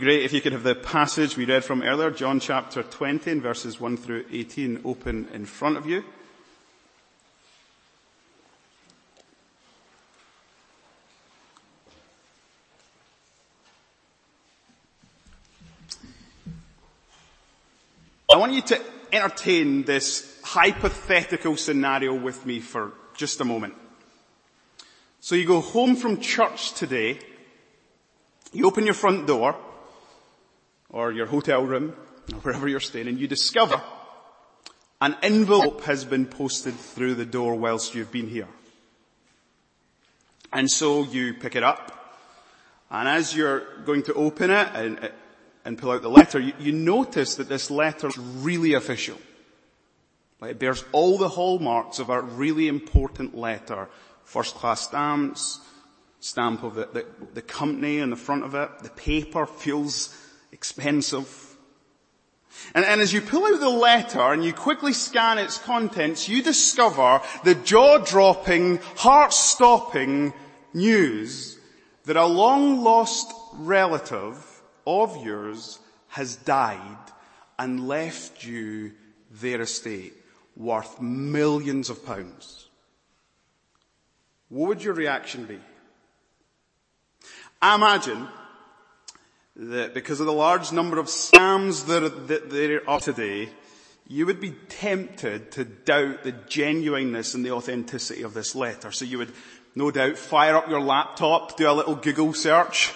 be great if you could have the passage we read from earlier, John chapter 20 and verses 1 through 18 open in front of you. I want you to entertain this hypothetical scenario with me for just a moment. So you go home from church today, you open your front door, or your hotel room, or wherever you're staying, and you discover an envelope has been posted through the door whilst you've been here. And so you pick it up, and as you're going to open it and, and pull out the letter, you, you notice that this letter is really official. It bears all the hallmarks of a really important letter. First class stamps, stamp of the, the, the company on the front of it. The paper feels expensive. And, and, as you pull out the letter and you quickly scan its contents, you discover the jaw-dropping, heart-stopping news that a long lost relative of yours has died and left you their estate worth millions of pounds. What would your reaction be? I imagine that because of the large number of scams that, there are today, you would be tempted to doubt the genuineness and the authenticity of this letter. So you would no doubt fire up your laptop, do a little Google search.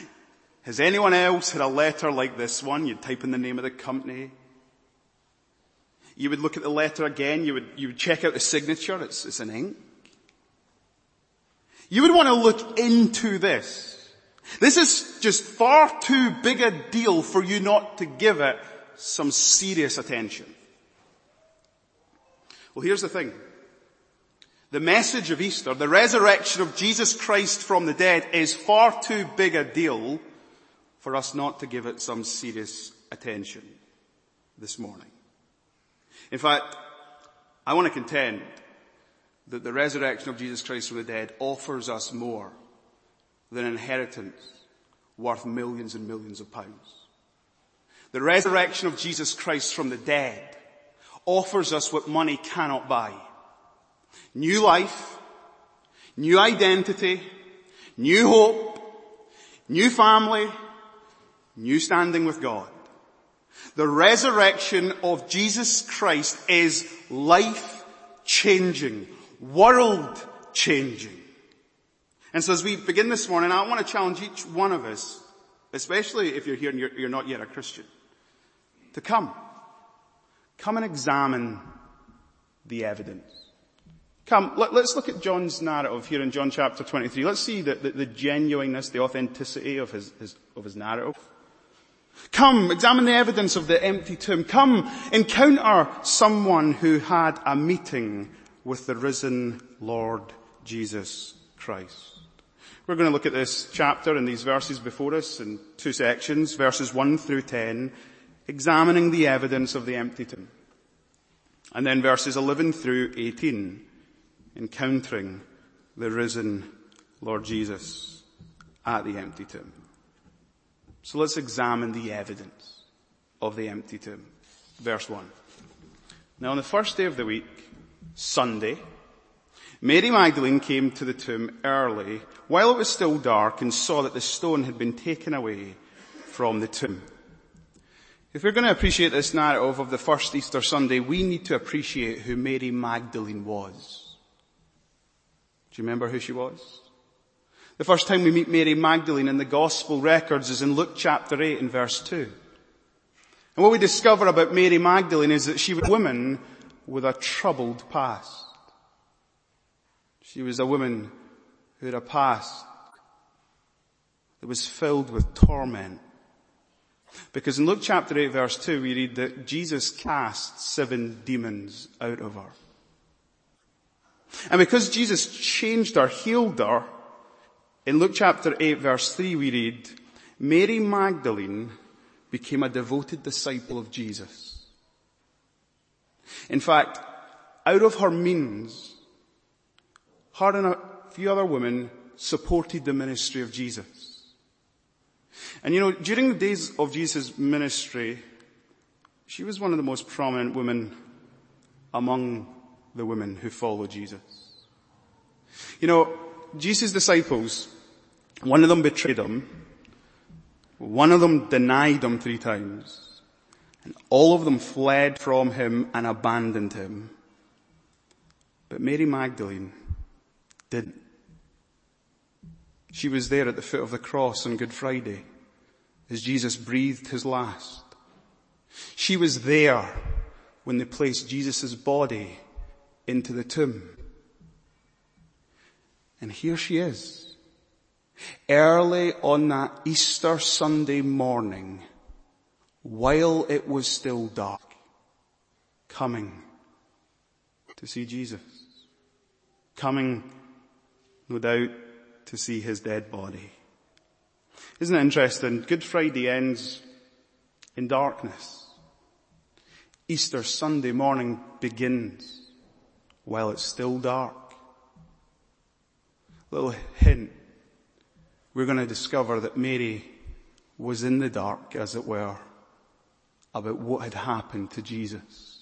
Has anyone else had a letter like this one? You'd type in the name of the company. You would look at the letter again, you would, you would check out the signature, it's, it's an ink. You would want to look into this. This is just far too big a deal for you not to give it some serious attention. Well, here's the thing. The message of Easter, the resurrection of Jesus Christ from the dead is far too big a deal for us not to give it some serious attention this morning. In fact, I want to contend that the resurrection of Jesus Christ from the dead offers us more an inheritance worth millions and millions of pounds. The resurrection of Jesus Christ from the dead offers us what money cannot buy. New life, new identity, new hope, new family, new standing with God. The resurrection of Jesus Christ is life changing, world changing. And so as we begin this morning, I want to challenge each one of us, especially if you're here and you're, you're not yet a Christian, to come. Come and examine the evidence. Come, let, us look at John's narrative here in John chapter 23. Let's see the, the, the genuineness, the authenticity of his, his, of his narrative. Come, examine the evidence of the empty tomb. Come, encounter someone who had a meeting with the risen Lord Jesus Christ. We're going to look at this chapter and these verses before us in two sections, verses 1 through 10, examining the evidence of the empty tomb. And then verses 11 through 18, encountering the risen Lord Jesus at the empty tomb. So let's examine the evidence of the empty tomb. Verse 1. Now on the first day of the week, Sunday, Mary Magdalene came to the tomb early while it was still dark and saw that the stone had been taken away from the tomb. If we're going to appreciate this narrative of the first Easter Sunday, we need to appreciate who Mary Magdalene was. Do you remember who she was? The first time we meet Mary Magdalene in the gospel records is in Luke chapter 8 and verse 2. And what we discover about Mary Magdalene is that she was a woman with a troubled past. She was a woman who had a past that was filled with torment. Because in Luke chapter 8 verse 2 we read that Jesus cast seven demons out of her. And because Jesus changed her, healed her, in Luke chapter 8 verse 3 we read, Mary Magdalene became a devoted disciple of Jesus. In fact, out of her means, her and a few other women supported the ministry of Jesus. And you know, during the days of Jesus' ministry, she was one of the most prominent women among the women who followed Jesus. You know, Jesus' disciples, one of them betrayed him, one of them denied him three times, and all of them fled from him and abandoned him. But Mary Magdalene didn't. She was there at the foot of the cross on Good Friday as Jesus breathed his last. She was there when they placed Jesus' body into the tomb. And here she is. Early on that Easter Sunday morning, while it was still dark, coming to see Jesus. Coming, no doubt, to see his dead body. Isn't it interesting? Good Friday ends in darkness. Easter Sunday morning begins while it's still dark. Little hint. We're going to discover that Mary was in the dark, as it were, about what had happened to Jesus.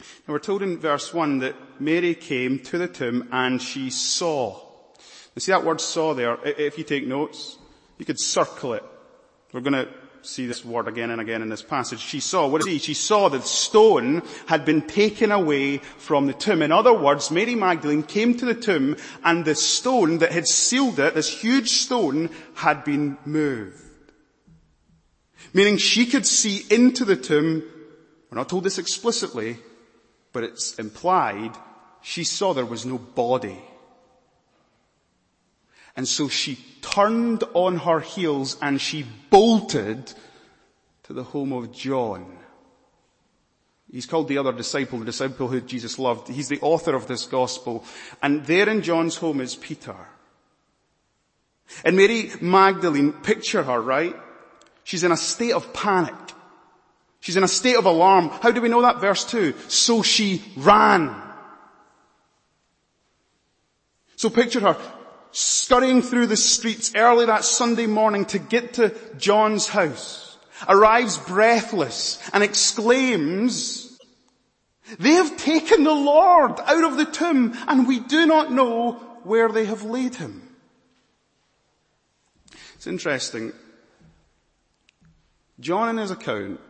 Now we're told in verse 1 that Mary came to the tomb and she saw. You see that word saw there? If you take notes, you could circle it. We're going to see this word again and again in this passage. She saw, what is she? She saw that stone had been taken away from the tomb. In other words, Mary Magdalene came to the tomb and the stone that had sealed it, this huge stone, had been moved. Meaning she could see into the tomb, we're not told this explicitly, but it's implied, she saw there was no body. And so she turned on her heels and she bolted to the home of John. He's called the other disciple, the disciple who Jesus loved. He's the author of this gospel. And there in John's home is Peter. And Mary Magdalene, picture her, right? She's in a state of panic. She's in a state of alarm. How do we know that? Verse 2. So she ran. So picture her scurrying through the streets early that Sunday morning to get to John's house, arrives breathless and exclaims, they have taken the Lord out of the tomb and we do not know where they have laid him. It's interesting. John in his account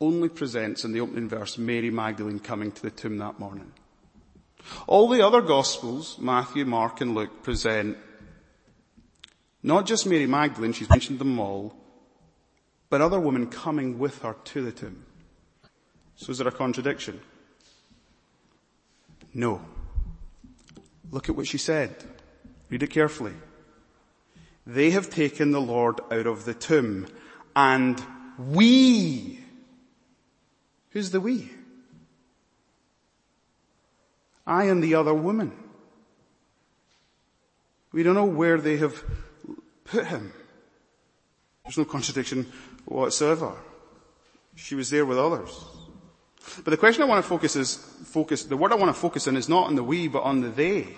only presents in the opening verse Mary Magdalene coming to the tomb that morning. All the other Gospels, Matthew, Mark and Luke, present not just Mary Magdalene, she's mentioned them all, but other women coming with her to the tomb. So is there a contradiction? No. Look at what she said. Read it carefully. They have taken the Lord out of the tomb and we Who's the we? I and the other woman. We don't know where they have put him. There's no contradiction whatsoever. She was there with others. But the question I want to focus is, focus, the word I want to focus on is not on the we, but on the they.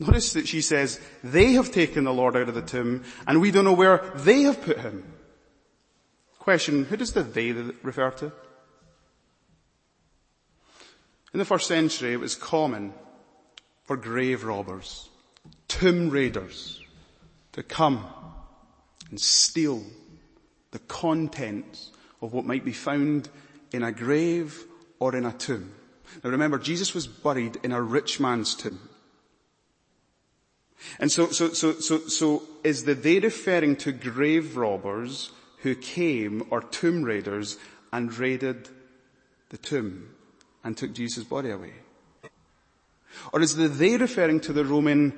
Notice that she says, they have taken the Lord out of the tomb, and we don't know where they have put him. Question, who does the they refer to? In the first century, it was common for grave robbers, tomb raiders, to come and steal the contents of what might be found in a grave or in a tomb. Now remember, Jesus was buried in a rich man's tomb. And so, so, so, so, so is the they referring to grave robbers who came or tomb raiders and raided the tomb? And took Jesus' body away? Or is the they referring to the Roman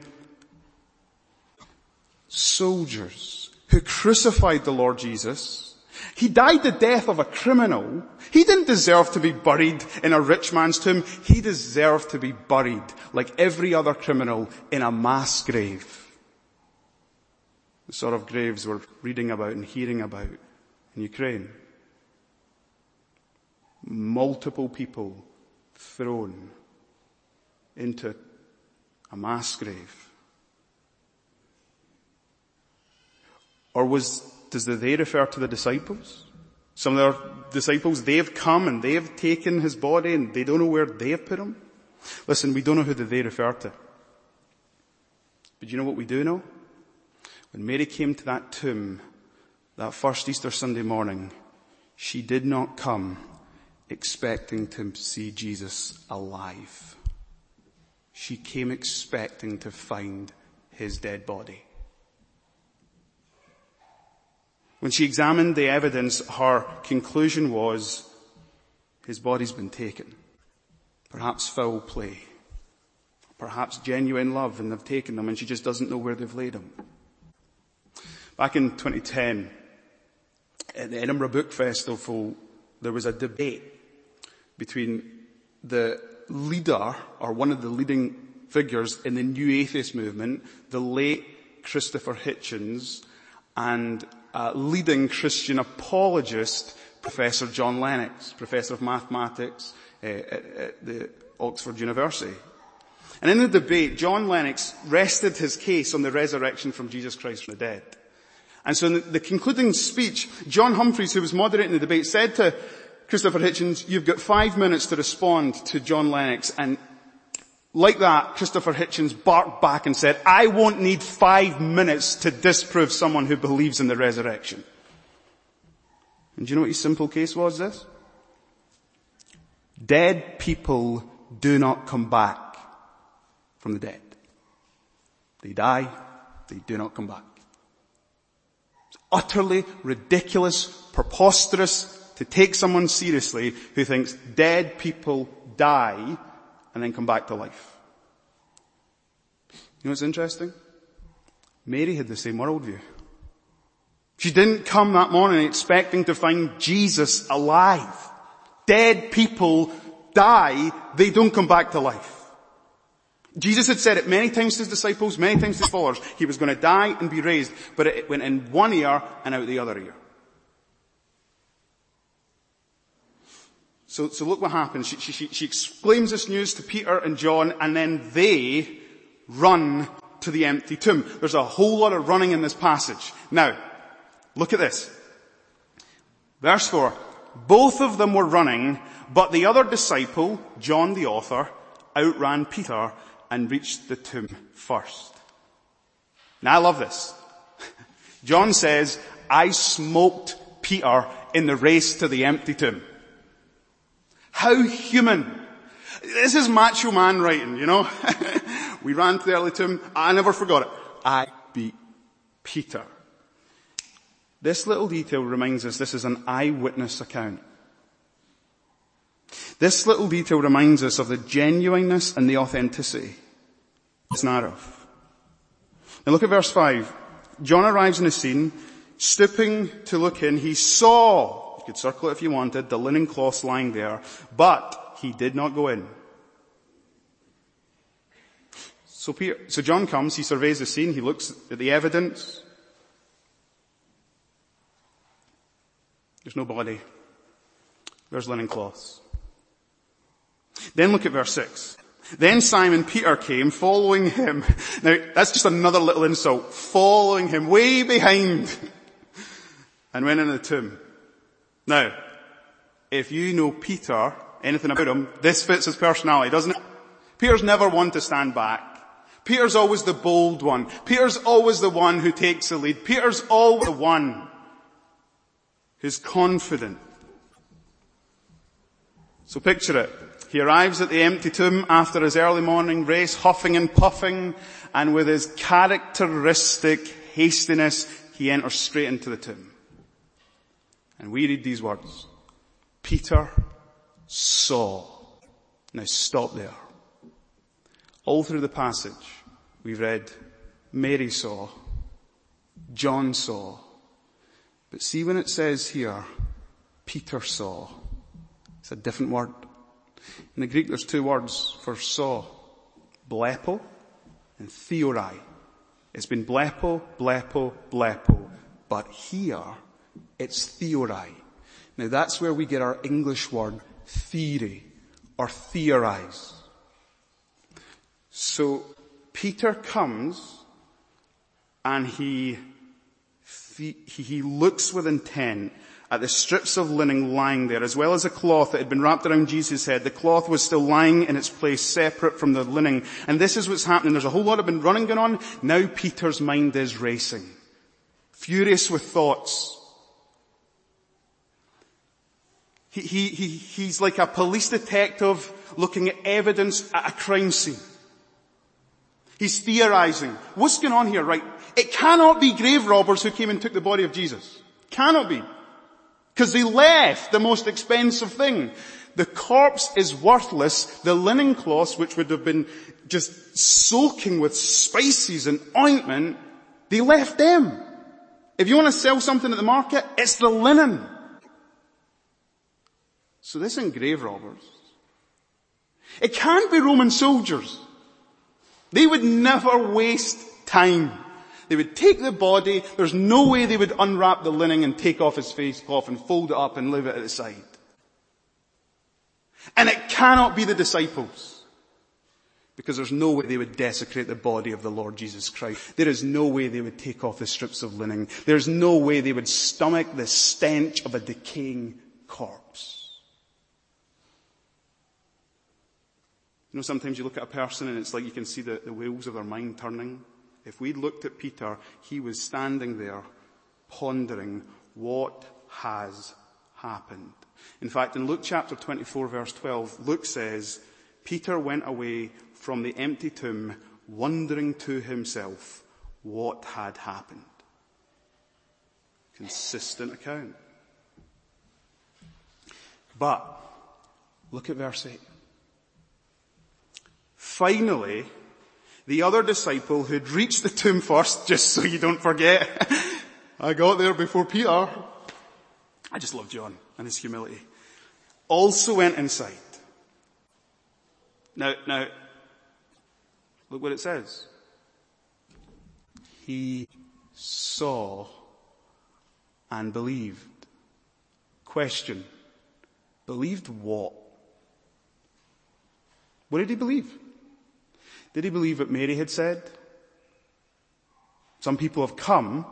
soldiers who crucified the Lord Jesus? He died the death of a criminal. He didn't deserve to be buried in a rich man's tomb. He deserved to be buried like every other criminal in a mass grave. The sort of graves we're reading about and hearing about in Ukraine. Multiple people thrown into a mass grave. Or was, does the they refer to the disciples? Some of their disciples, they've come and they've taken his body and they don't know where they've put him. Listen, we don't know who the they refer to. But you know what we do know? When Mary came to that tomb, that first Easter Sunday morning, she did not come expecting to see Jesus alive. She came expecting to find his dead body. When she examined the evidence, her conclusion was, his body's been taken. Perhaps foul play. Perhaps genuine love and they've taken them and she just doesn't know where they've laid him. Back in 2010, at the Edinburgh Book Festival, there was a debate between the leader or one of the leading figures in the New Atheist movement, the late Christopher Hitchens, and uh, leading Christian apologist, Professor John Lennox, Professor of Mathematics uh, at, at the Oxford University. And in the debate, John Lennox rested his case on the resurrection from Jesus Christ from the dead. And so in the, concluding speech, John Humphrys, who was moderating the debate, said to Christopher Hitchens, you've got five minutes to respond to John Lennox. And like that, Christopher Hitchens barked back and said, I won't need five minutes to disprove someone who believes in the resurrection. And do you know what his simple case was this? Dead people do not come back from the dead. They die, they do not come back. It's utterly ridiculous, preposterous to take someone seriously who thinks dead people die and then come back to life. You know what's interesting? Mary had the same worldview. She didn't come that morning expecting to find Jesus alive. Dead people die, they don't come back to life. Jesus had said it many times to his disciples, many times to his followers. He was going to die and be raised, but it went in one ear and out the other ear. So, so look what happens. She, she, she exclaims this news to Peter and John and then they run to the empty tomb. There's a whole lot of running in this passage. Now, look at this. Verse 4. Both of them were running, but the other disciple, John the author, outran Peter and reached the tomb first. Now I love this. John says, I smoked Peter in the race to the empty tomb. How human. This is macho man writing, you know. we ran to the early tomb. I never forgot it. I beat Peter. This little detail reminds us this is an eyewitness account. This little detail reminds us of the genuineness and the authenticity of narrative. Now look at verse 5. John arrives in the scene, stooping to look in. He saw you could circle it if you wanted, the linen cloths lying there, but he did not go in. So Peter, so John comes, he surveys the scene, he looks at the evidence. There's no body. There's linen cloths. Then look at verse 6. Then Simon Peter came following him. Now that's just another little insult. Following him way behind. And went in the tomb. Now, if you know Peter, anything about him, this fits his personality, doesn't it? Peter's never one to stand back. Peter's always the bold one. Peter's always the one who takes the lead. Peter's always the one who's confident. So picture it. He arrives at the empty tomb after his early morning race, huffing and puffing, and with his characteristic hastiness, he enters straight into the tomb. And we read these words. Peter saw. Now stop there. All through the passage, we've read Mary saw, John saw. But see when it says here, Peter saw, it's a different word. In the Greek there's two words for saw. Blepo and theorai. It's been blepo, blepo, blepo. But here, it's theorai. Now that's where we get our English word theory or theorize. So Peter comes and he he, he looks with intent at the strips of linen lying there, as well as a cloth that had been wrapped around Jesus' head. The cloth was still lying in its place, separate from the linen. And this is what's happening. There's a whole lot of been running going on. Now Peter's mind is racing. Furious with thoughts. He, he, he, he's like a police detective looking at evidence at a crime scene. He's theorizing. What's going on here, right? It cannot be grave robbers who came and took the body of Jesus. Cannot be. Because they left the most expensive thing. The corpse is worthless. The linen cloths, which would have been just soaking with spices and ointment, they left them. If you want to sell something at the market, it's the linen. So this ain't grave robbers. It can't be Roman soldiers. They would never waste time. They would take the body, there's no way they would unwrap the linen and take off his face cloth and fold it up and leave it at the side. And it cannot be the disciples. Because there's no way they would desecrate the body of the Lord Jesus Christ. There is no way they would take off the strips of linen. There's no way they would stomach the stench of a decaying corpse. You know, sometimes you look at a person and it's like you can see the, the wheels of their mind turning. If we looked at Peter, he was standing there pondering what has happened. In fact, in Luke chapter 24 verse 12, Luke says, Peter went away from the empty tomb wondering to himself what had happened. Consistent account. But, look at verse 8. Finally, the other disciple who'd reached the tomb first, just so you don't forget, I got there before Peter. I just love John and his humility. Also went inside. Now, now, look what it says. He saw and believed. Question. Believed what? What did he believe? Did he believe what Mary had said? Some people have come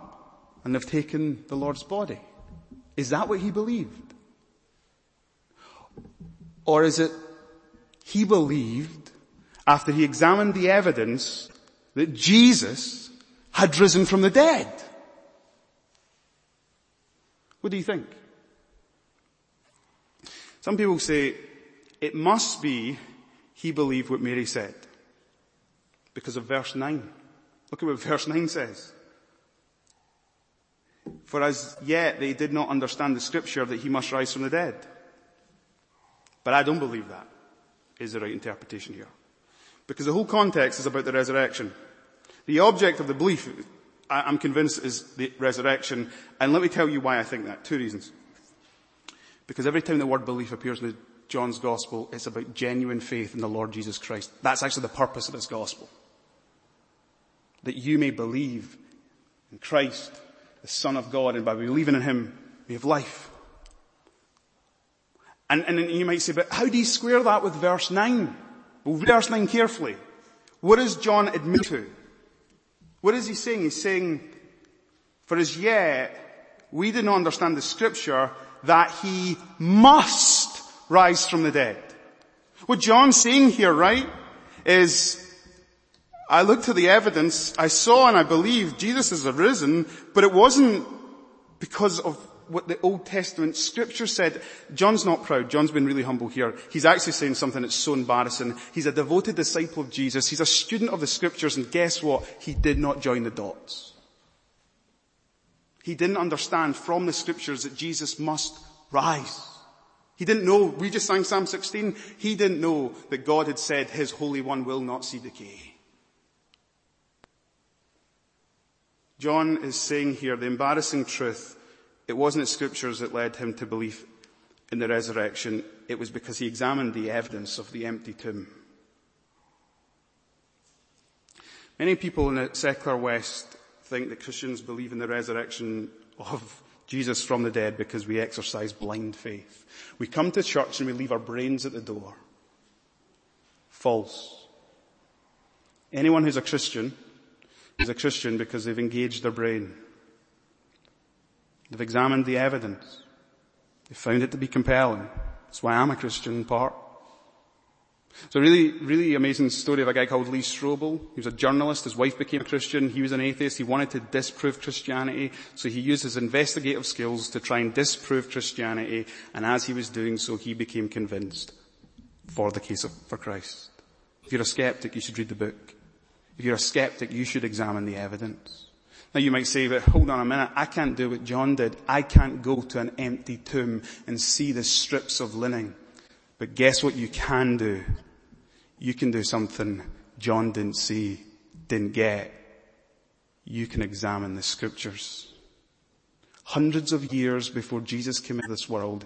and have taken the Lord's body. Is that what he believed? Or is it he believed after he examined the evidence that Jesus had risen from the dead? What do you think? Some people say it must be he believed what Mary said. Because of verse 9. Look at what verse 9 says. For as yet they did not understand the scripture that he must rise from the dead. But I don't believe that is the right interpretation here. Because the whole context is about the resurrection. The object of the belief, I'm convinced, is the resurrection. And let me tell you why I think that. Two reasons. Because every time the word belief appears in John's gospel, it's about genuine faith in the Lord Jesus Christ. That's actually the purpose of this gospel that you may believe in Christ, the Son of God, and by believing in Him, we have life. And, and you might say, but how do you square that with verse 9? Well, verse 9 carefully. What is John admit to? What is he saying? He's saying, for as yet, we did not understand the scripture that he must rise from the dead. What John's saying here, right, is I looked at the evidence, I saw and I believed Jesus has arisen, but it wasn't because of what the Old Testament scripture said. John's not proud. John's been really humble here. He's actually saying something that's so embarrassing. He's a devoted disciple of Jesus. He's a student of the scriptures and guess what? He did not join the dots. He didn't understand from the scriptures that Jesus must rise. He didn't know, we just sang Psalm 16, he didn't know that God had said his Holy One will not see decay. John is saying here the embarrassing truth. It wasn't the scriptures that led him to belief in the resurrection. It was because he examined the evidence of the empty tomb. Many people in the secular West think that Christians believe in the resurrection of Jesus from the dead because we exercise blind faith. We come to church and we leave our brains at the door. False. Anyone who's a Christian is a Christian because they've engaged their brain. They've examined the evidence. They found it to be compelling. That's why I'm a Christian in part. A really, really amazing story of a guy called Lee Strobel. He was a journalist. His wife became a Christian. He was an atheist. He wanted to disprove Christianity. So he used his investigative skills to try and disprove Christianity. And as he was doing so, he became convinced for the case of, for Christ. If you're a skeptic, you should read the book. If you're a skeptic, you should examine the evidence. Now you might say, but hold on a minute, I can't do what John did. I can't go to an empty tomb and see the strips of linen. But guess what you can do? You can do something John didn't see, didn't get. You can examine the scriptures. Hundreds of years before Jesus came into this world,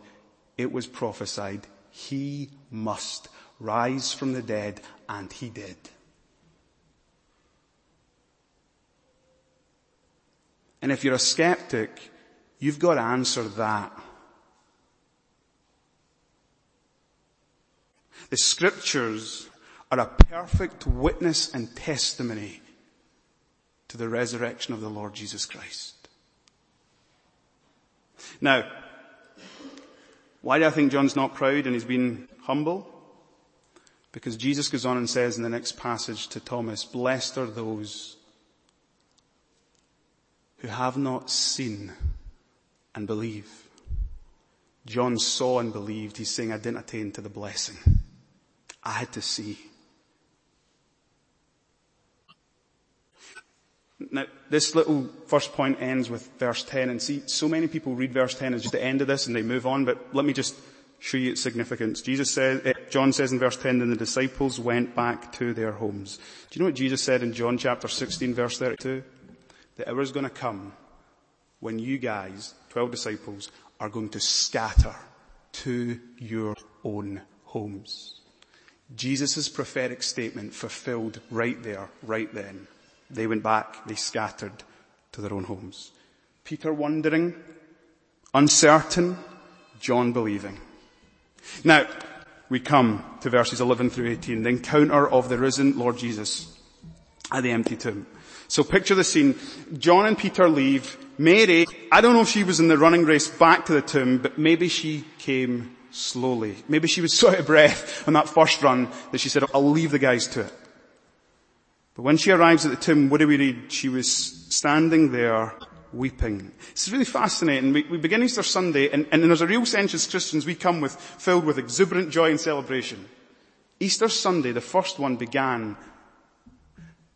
it was prophesied, he must rise from the dead, and he did. And if you're a skeptic, you've got to answer that. The scriptures are a perfect witness and testimony to the resurrection of the Lord Jesus Christ. Now, why do I think John's not proud and he's been humble? Because Jesus goes on and says in the next passage to Thomas, blessed are those who have not seen and believe. John saw and believed. He's saying, I didn't attain to the blessing. I had to see. Now, this little first point ends with verse 10 and see, so many people read verse 10 as just the end of this and they move on, but let me just show you its significance. Jesus says, eh, John says in verse 10, then the disciples went back to their homes. Do you know what Jesus said in John chapter 16 verse 32? The hour is going to come when you guys, 12 disciples, are going to scatter to your own homes. Jesus' prophetic statement fulfilled right there, right then. They went back, they scattered to their own homes. Peter wondering, uncertain, John believing. Now, we come to verses 11 through 18, the encounter of the risen Lord Jesus at the empty tomb. So picture the scene. John and Peter leave. Mary, I don't know if she was in the running race back to the tomb, but maybe she came slowly. Maybe she was so out of breath on that first run that she said, I'll leave the guys to it. But when she arrives at the tomb, what do we read? She was standing there weeping. This is really fascinating. We, we begin Easter Sunday and, and there's a real sense as Christians we come with, filled with exuberant joy and celebration. Easter Sunday, the first one began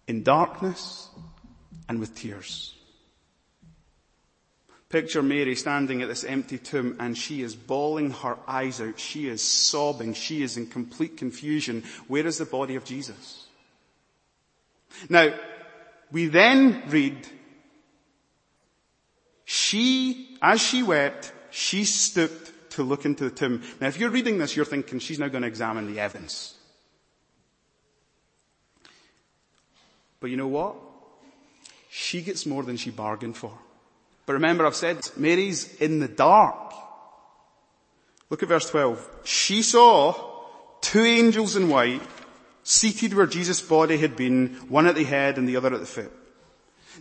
in darkness and with tears. Picture Mary standing at this empty tomb and she is bawling her eyes out. She is sobbing. She is in complete confusion. Where is the body of Jesus? Now, we then read, she, as she wept, she stooped to look into the tomb. Now if you're reading this, you're thinking she's now going to examine the evidence. But you know what? She gets more than she bargained for. But remember I've said Mary's in the dark. Look at verse 12. She saw two angels in white seated where Jesus' body had been, one at the head and the other at the foot.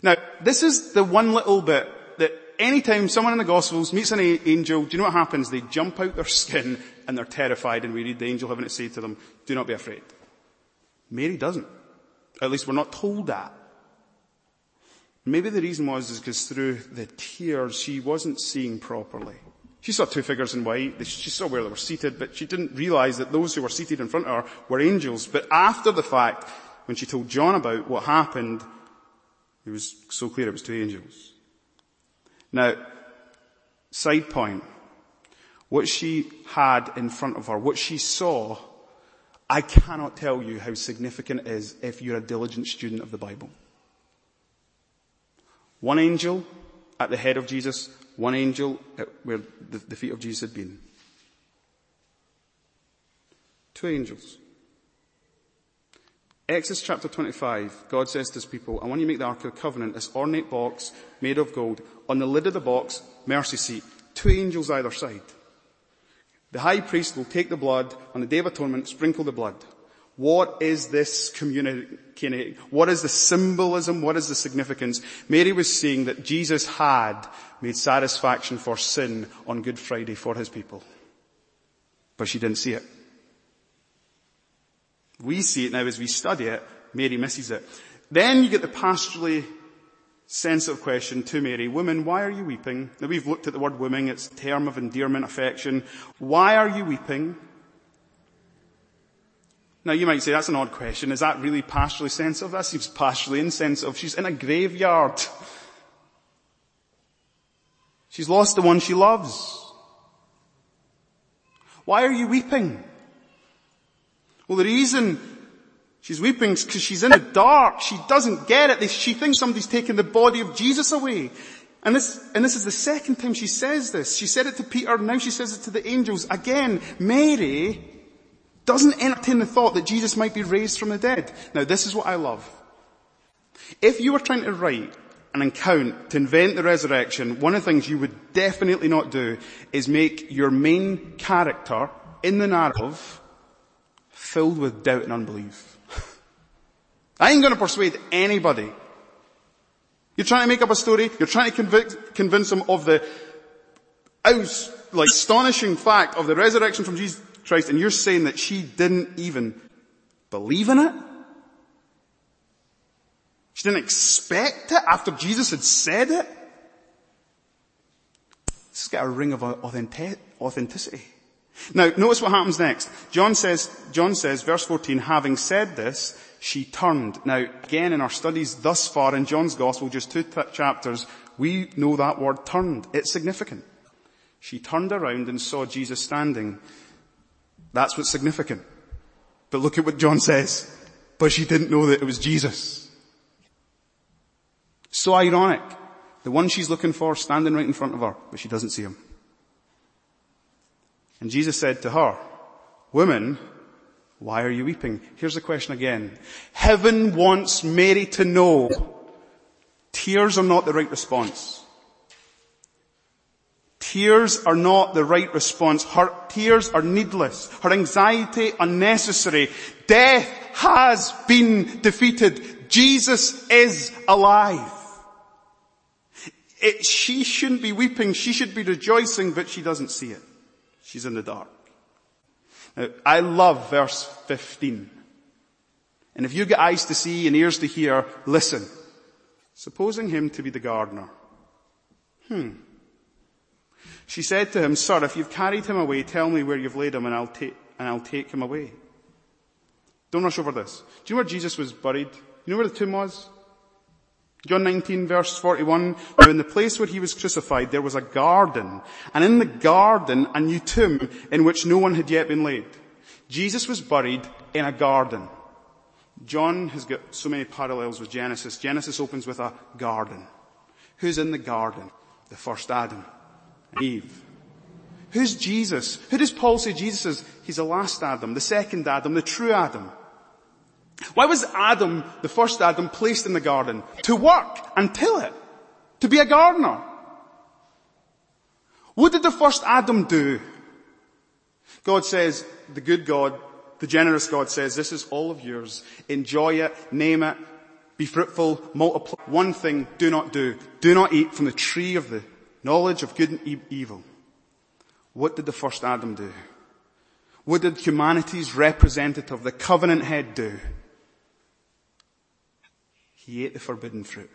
Now, this is the one little bit that anytime someone in the Gospels meets an angel, do you know what happens? They jump out their skin and they're terrified and we read the angel having to say to them, do not be afraid. Mary doesn't. At least we're not told that. Maybe the reason was is because through the tears she wasn't seeing properly. She saw two figures in white. She saw where they were seated, but she didn't realize that those who were seated in front of her were angels. But after the fact, when she told John about what happened, it was so clear it was two angels. Now, side point. What she had in front of her, what she saw, I cannot tell you how significant it is if you're a diligent student of the Bible. One angel at the head of Jesus, one angel where the, feet of Jesus had been. Two angels. Exodus chapter 25, God says to his people, I want you to make the Ark of the Covenant, this ornate box made of gold. On the lid of the box, mercy seat, two angels either side. The high priest will take the blood on the day of atonement, sprinkle the blood. What is this communicating? What is the symbolism? What is the significance? Mary was saying that Jesus had made satisfaction for sin on Good Friday for his people. But she didn't see it. We see it now as we study it. Mary misses it. Then you get the pastorally sensitive question to Mary. Woman, why are you weeping? Now we've looked at the word woman. It's a term of endearment, affection. Why are you weeping? Now you might say that's an odd question. Is that really pastorally sensitive? That seems pastorally insensitive. She's in a graveyard. She's lost the one she loves. Why are you weeping? Well, the reason she's weeping is because she's in the dark. She doesn't get it. She thinks somebody's taken the body of Jesus away. And this, and this is the second time she says this. She said it to Peter, now she says it to the angels. Again, Mary doesn't entertain the thought that Jesus might be raised from the dead. Now this is what I love. If you were trying to write an account to invent the resurrection, one of the things you would definitely not do is make your main character in the narrative filled with doubt and unbelief. I ain't gonna persuade anybody. You're trying to make up a story, you're trying to convince, convince them of the like astonishing fact of the resurrection from Jesus Christ and you're saying that she didn't even believe in it? She didn't expect it after Jesus had said it? This has got a ring of authenticity. Now, notice what happens next. John says, John says, verse 14, having said this, she turned. Now, again, in our studies thus far in John's Gospel, just two t- chapters, we know that word turned. It's significant. She turned around and saw Jesus standing. That's what's significant. But look at what John says. But she didn't know that it was Jesus. So ironic. The one she's looking for standing right in front of her, but she doesn't see him. And Jesus said to her, woman, why are you weeping? Here's the question again. Heaven wants Mary to know tears are not the right response. Tears are not the right response. Her tears are needless. Her anxiety unnecessary. Death has been defeated. Jesus is alive. It, she shouldn't be weeping. She should be rejoicing, but she doesn't see it. She's in the dark. Now, I love verse 15. And if you get eyes to see and ears to hear, listen. Supposing him to be the gardener. Hmm. She said to him, Sir, if you've carried him away, tell me where you've laid him and I'll take, and I'll take him away. Don't rush over this. Do you know where Jesus was buried? You know where the tomb was? John 19 verse 41, now in the place where he was crucified there was a garden, and in the garden a new tomb in which no one had yet been laid. Jesus was buried in a garden. John has got so many parallels with Genesis. Genesis opens with a garden. Who's in the garden? The first Adam. Eve. Who's Jesus? Who does Paul say Jesus is? He's the last Adam, the second Adam, the true Adam. Why was Adam, the first Adam, placed in the garden? To work and till it. To be a gardener. What did the first Adam do? God says, the good God, the generous God says, this is all of yours. Enjoy it, name it, be fruitful, multiply. One thing do not do. Do not eat from the tree of the Knowledge of good and evil. What did the first Adam do? What did humanity's representative, the covenant head do? He ate the forbidden fruit.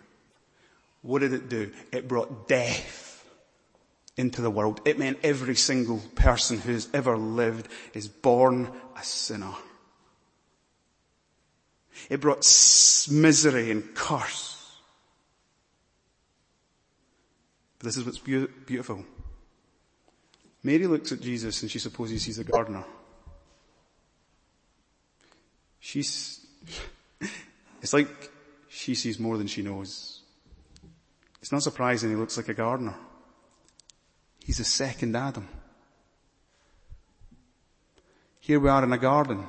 What did it do? It brought death into the world. It meant every single person who's ever lived is born a sinner. It brought misery and curse. This is what's be- beautiful. Mary looks at Jesus and she supposes he's a gardener. She's, it's like she sees more than she knows. It's not surprising he looks like a gardener. He's a second Adam. Here we are in a garden.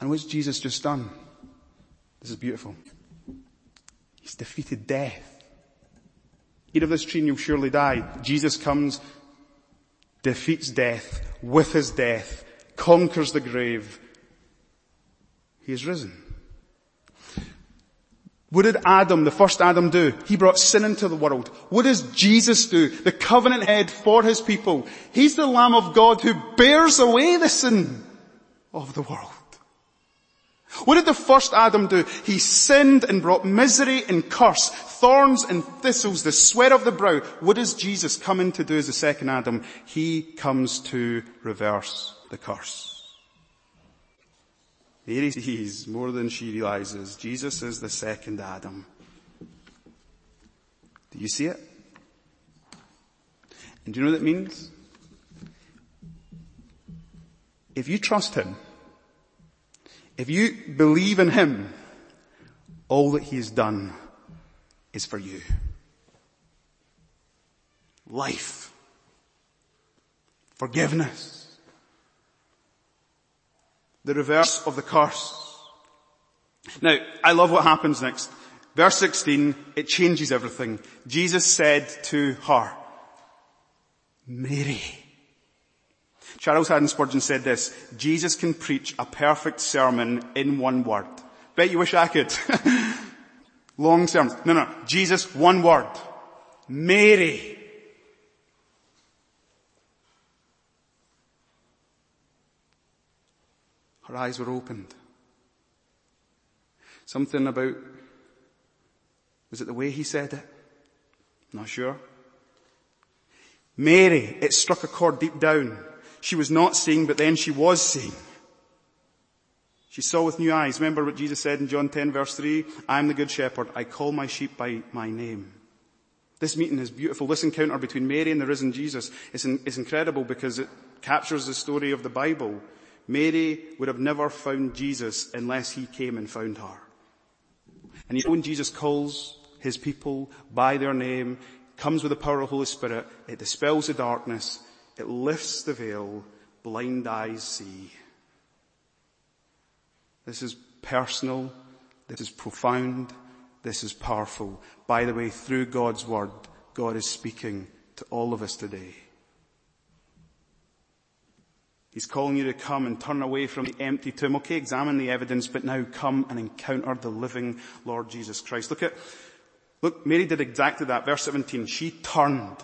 And what's Jesus just done? This is beautiful. He's defeated death. Eat of this tree and you'll surely die. Jesus comes defeats death with his death, conquers the grave. He is risen. What did Adam, the first Adam do? He brought sin into the world. What does Jesus do? The covenant head for his people. He's the Lamb of God who bears away the sin of the world. What did the first Adam do? He sinned and brought misery and curse, thorns and thistles, the sweat of the brow. What does Jesus come in to do as the second Adam? He comes to reverse the curse. Mary sees more than she realizes. Jesus is the second Adam. Do you see it? And do you know what that means? If you trust Him, if you believe in Him, all that He has done is for you. Life. Forgiveness the reverse of the curse. Now, I love what happens next. Verse 16, it changes everything. Jesus said to her, Mary. Charles Haddon Spurgeon said this, Jesus can preach a perfect sermon in one word. Bet you wish I could. Long sermons. No, no. Jesus, one word. Mary. Her eyes were opened. Something about, was it the way he said it? Not sure. Mary, it struck a chord deep down. She was not seeing, but then she was seeing. She saw with new eyes. Remember what Jesus said in John 10 verse 3? I am the good shepherd. I call my sheep by my name. This meeting is beautiful. This encounter between Mary and the risen Jesus is, in, is incredible because it captures the story of the Bible. Mary would have never found Jesus unless he came and found her. And you know when Jesus calls his people by their name, comes with the power of the Holy Spirit, it dispels the darkness, it lifts the veil, blind eyes see. This is personal, this is profound, this is powerful. By the way, through God's word, God is speaking to all of us today. He's calling you to come and turn away from the empty tomb. Okay, examine the evidence, but now come and encounter the living Lord Jesus Christ. Look at, look, Mary did exactly that. Verse 17. She turned.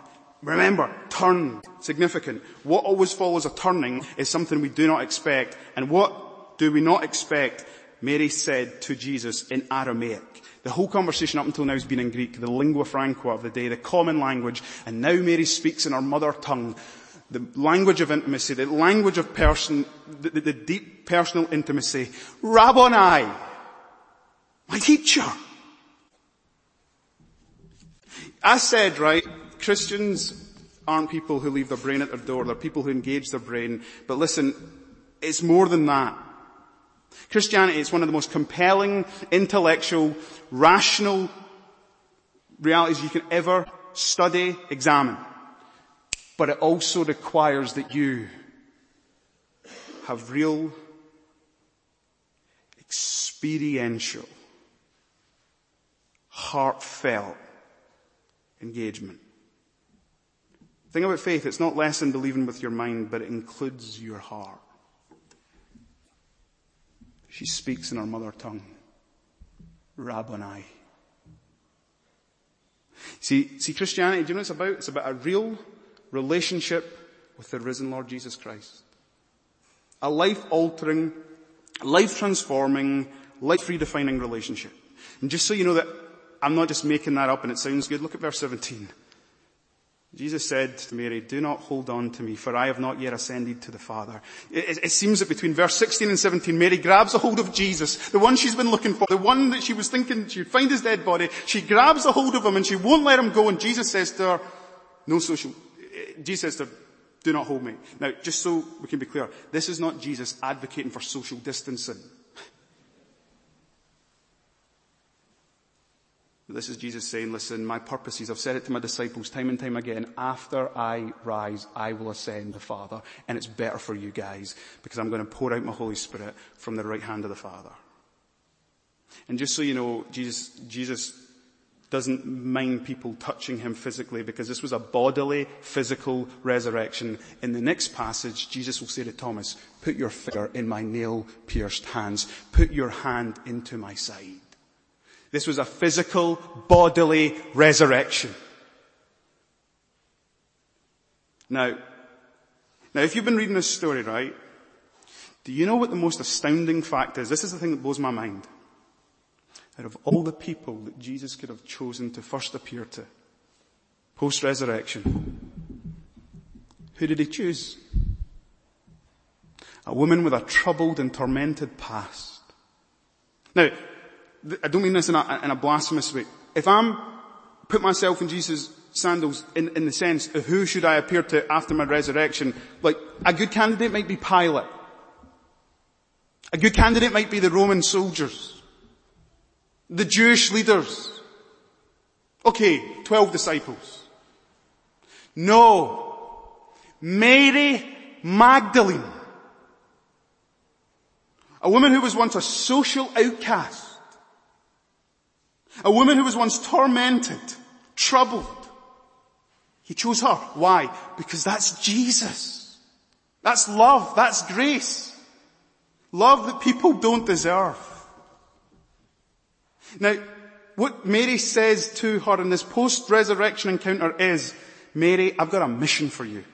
Remember, turn, Significant. What always follows a turning is something we do not expect. And what do we not expect? Mary said to Jesus in Aramaic. The whole conversation up until now has been in Greek, the lingua franca of the day, the common language, and now Mary speaks in her mother tongue the language of intimacy, the language of person, the, the, the deep personal intimacy. Rabboni, my teacher. I said, right, Christians aren't people who leave their brain at their door. They're people who engage their brain. But listen, it's more than that. Christianity is one of the most compelling, intellectual, rational realities you can ever study, examine. But it also requires that you have real experiential, heartfelt engagement. The thing about faith, it's not less than believing with your mind, but it includes your heart. She speaks in her mother tongue. Rabboni. See, see Christianity, do you know what it's about? It's about a real relationship with the risen Lord Jesus Christ. A life altering, life transforming, life redefining relationship. And just so you know that I'm not just making that up and it sounds good, look at verse 17. Jesus said to Mary, do not hold on to me, for I have not yet ascended to the Father. It, it, seems that between verse 16 and 17, Mary grabs a hold of Jesus, the one she's been looking for, the one that she was thinking she'd find his dead body. She grabs a hold of him and she won't let him go and Jesus says to her, no social, Jesus says to her, do not hold me. Now, just so we can be clear, this is not Jesus advocating for social distancing. This is Jesus saying, listen, my purpose is, I've said it to my disciples time and time again, after I rise, I will ascend the Father, and it's better for you guys, because I'm going to pour out my Holy Spirit from the right hand of the Father. And just so you know, Jesus, Jesus doesn't mind people touching him physically because this was a bodily, physical resurrection. In the next passage, Jesus will say to Thomas, put your finger in my nail pierced hands. Put your hand into my side. This was a physical, bodily resurrection. Now, now if you've been reading this story, right, do you know what the most astounding fact is? This is the thing that blows my mind. Out of all the people that Jesus could have chosen to first appear to, post-resurrection, who did he choose? A woman with a troubled and tormented past. Now, I don't mean this in a, in a blasphemous way. If I'm, put myself in Jesus' sandals in, in the sense of who should I appear to after my resurrection, like a good candidate might be Pilate. A good candidate might be the Roman soldiers the Jewish leaders. Okay, 12 disciples. No. Mary Magdalene. A woman who was once a social outcast. A woman who was once tormented, troubled. He chose her. Why? Because that's Jesus. That's love. That's grace. Love that people don't deserve. Now, what Mary says to her in this post-resurrection encounter is, Mary, I've got a mission for you.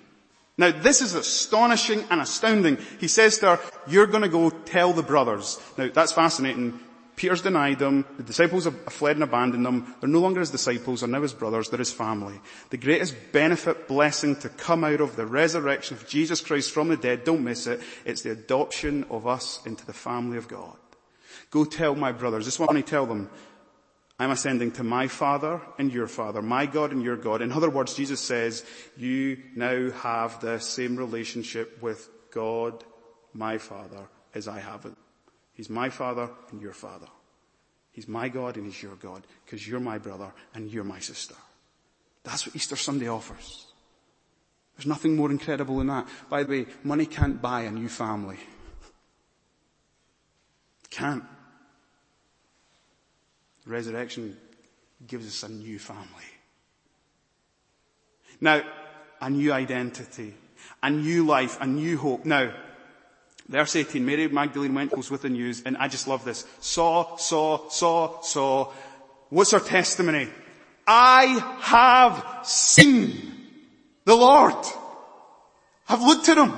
Now this is astonishing and astounding. He says to her, you're gonna go tell the brothers. Now that's fascinating. Peter's denied them. The disciples have fled and abandoned them. They're no longer his disciples. They're now his brothers. They're his family. The greatest benefit, blessing to come out of the resurrection of Jesus Christ from the dead, don't miss it. It's the adoption of us into the family of God. Go tell my brothers. This is what I tell them. I'm ascending to my Father and your Father, my God and your God. In other words, Jesus says, you now have the same relationship with God, my Father, as I have it. He's my Father and your Father. He's my God and He's your God, because you're my brother and you're my sister. That's what Easter Sunday offers. There's nothing more incredible than that. By the way, money can't buy a new family. can't. Resurrection gives us a new family. Now, a new identity, a new life, a new hope. Now, verse 18, Mary Magdalene went with the news, and I just love this. Saw, saw, saw, saw. What's her testimony? I have seen the Lord. I've looked at Him.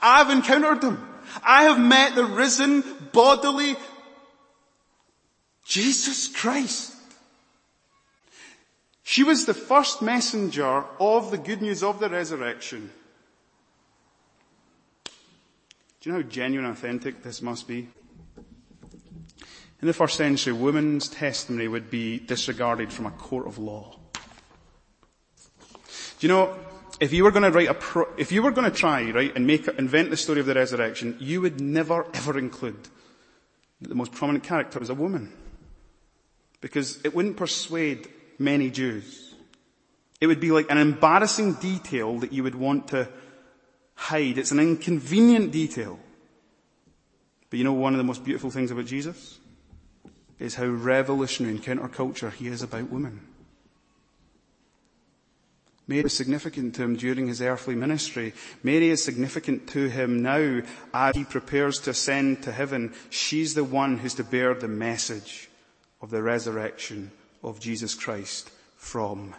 I've encountered Him. I have met the risen, bodily, Jesus Christ. She was the first messenger of the good news of the resurrection. Do you know how genuine and authentic this must be? In the first century, women's testimony would be disregarded from a court of law. Do you know, if you were going to write a, pro, if you were going to try, right, and make, invent the story of the resurrection, you would never ever include that the most prominent character was a woman because it wouldn't persuade many Jews. It would be like an embarrassing detail that you would want to hide. It's an inconvenient detail. But you know one of the most beautiful things about Jesus? Is how revolutionary in counterculture he is about women. Mary is significant to him during his earthly ministry. Mary is significant to him now as he prepares to ascend to heaven. She's the one who's to bear the message of the resurrection of Jesus Christ from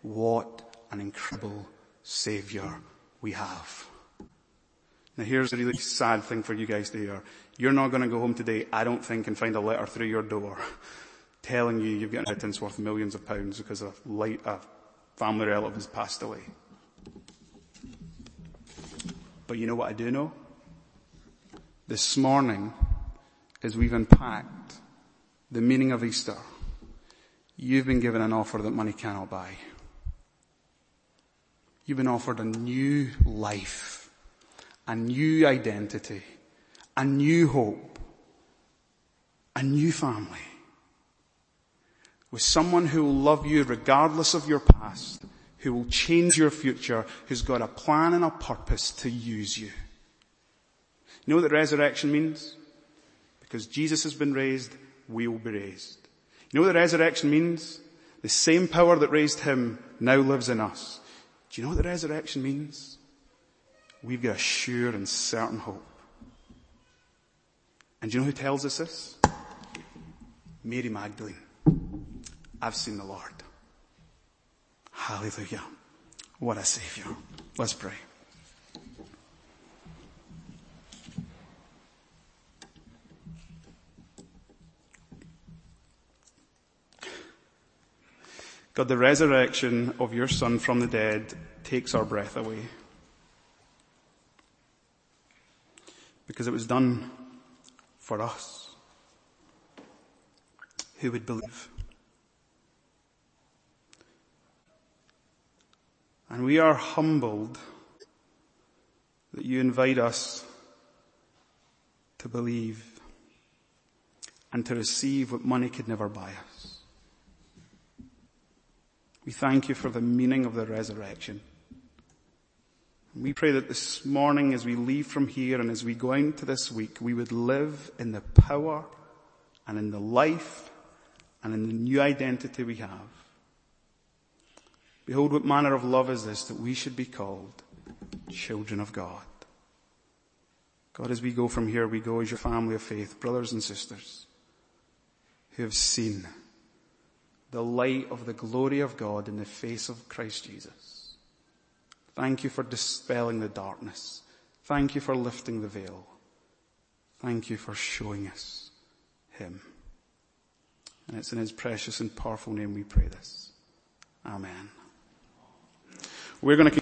what an incredible Savior we have. Now here's a really sad thing for you guys to hear. You're not going to go home today, I don't think, and find a letter through your door telling you you've got an inheritance worth millions of pounds because a, light, a family relative has passed away. But you know what I do know? This morning, as we've unpacked the meaning of Easter, you've been given an offer that money cannot buy. You've been offered a new life, a new identity, a new hope, a new family. With someone who will love you regardless of your past, who will change your future, who's got a plan and a purpose to use you. You know what resurrection means? Because Jesus has been raised, we will be raised. You know what the resurrection means? The same power that raised him now lives in us. Do you know what the resurrection means? We've got a sure and certain hope. And do you know who tells us this? Mary Magdalene. I've seen the Lord. Hallelujah. What a savior. Let's pray. God, the resurrection of your son from the dead takes our breath away. Because it was done for us. Who would believe? And we are humbled that you invite us to believe and to receive what money could never buy us. We thank you for the meaning of the resurrection. We pray that this morning as we leave from here and as we go into this week, we would live in the power and in the life and in the new identity we have. Behold, what manner of love is this that we should be called children of God. God, as we go from here, we go as your family of faith, brothers and sisters who have seen the light of the glory of God in the face of Christ Jesus. Thank you for dispelling the darkness. Thank you for lifting the veil. Thank you for showing us Him. And it's in His precious and powerful name we pray this. Amen. We're going to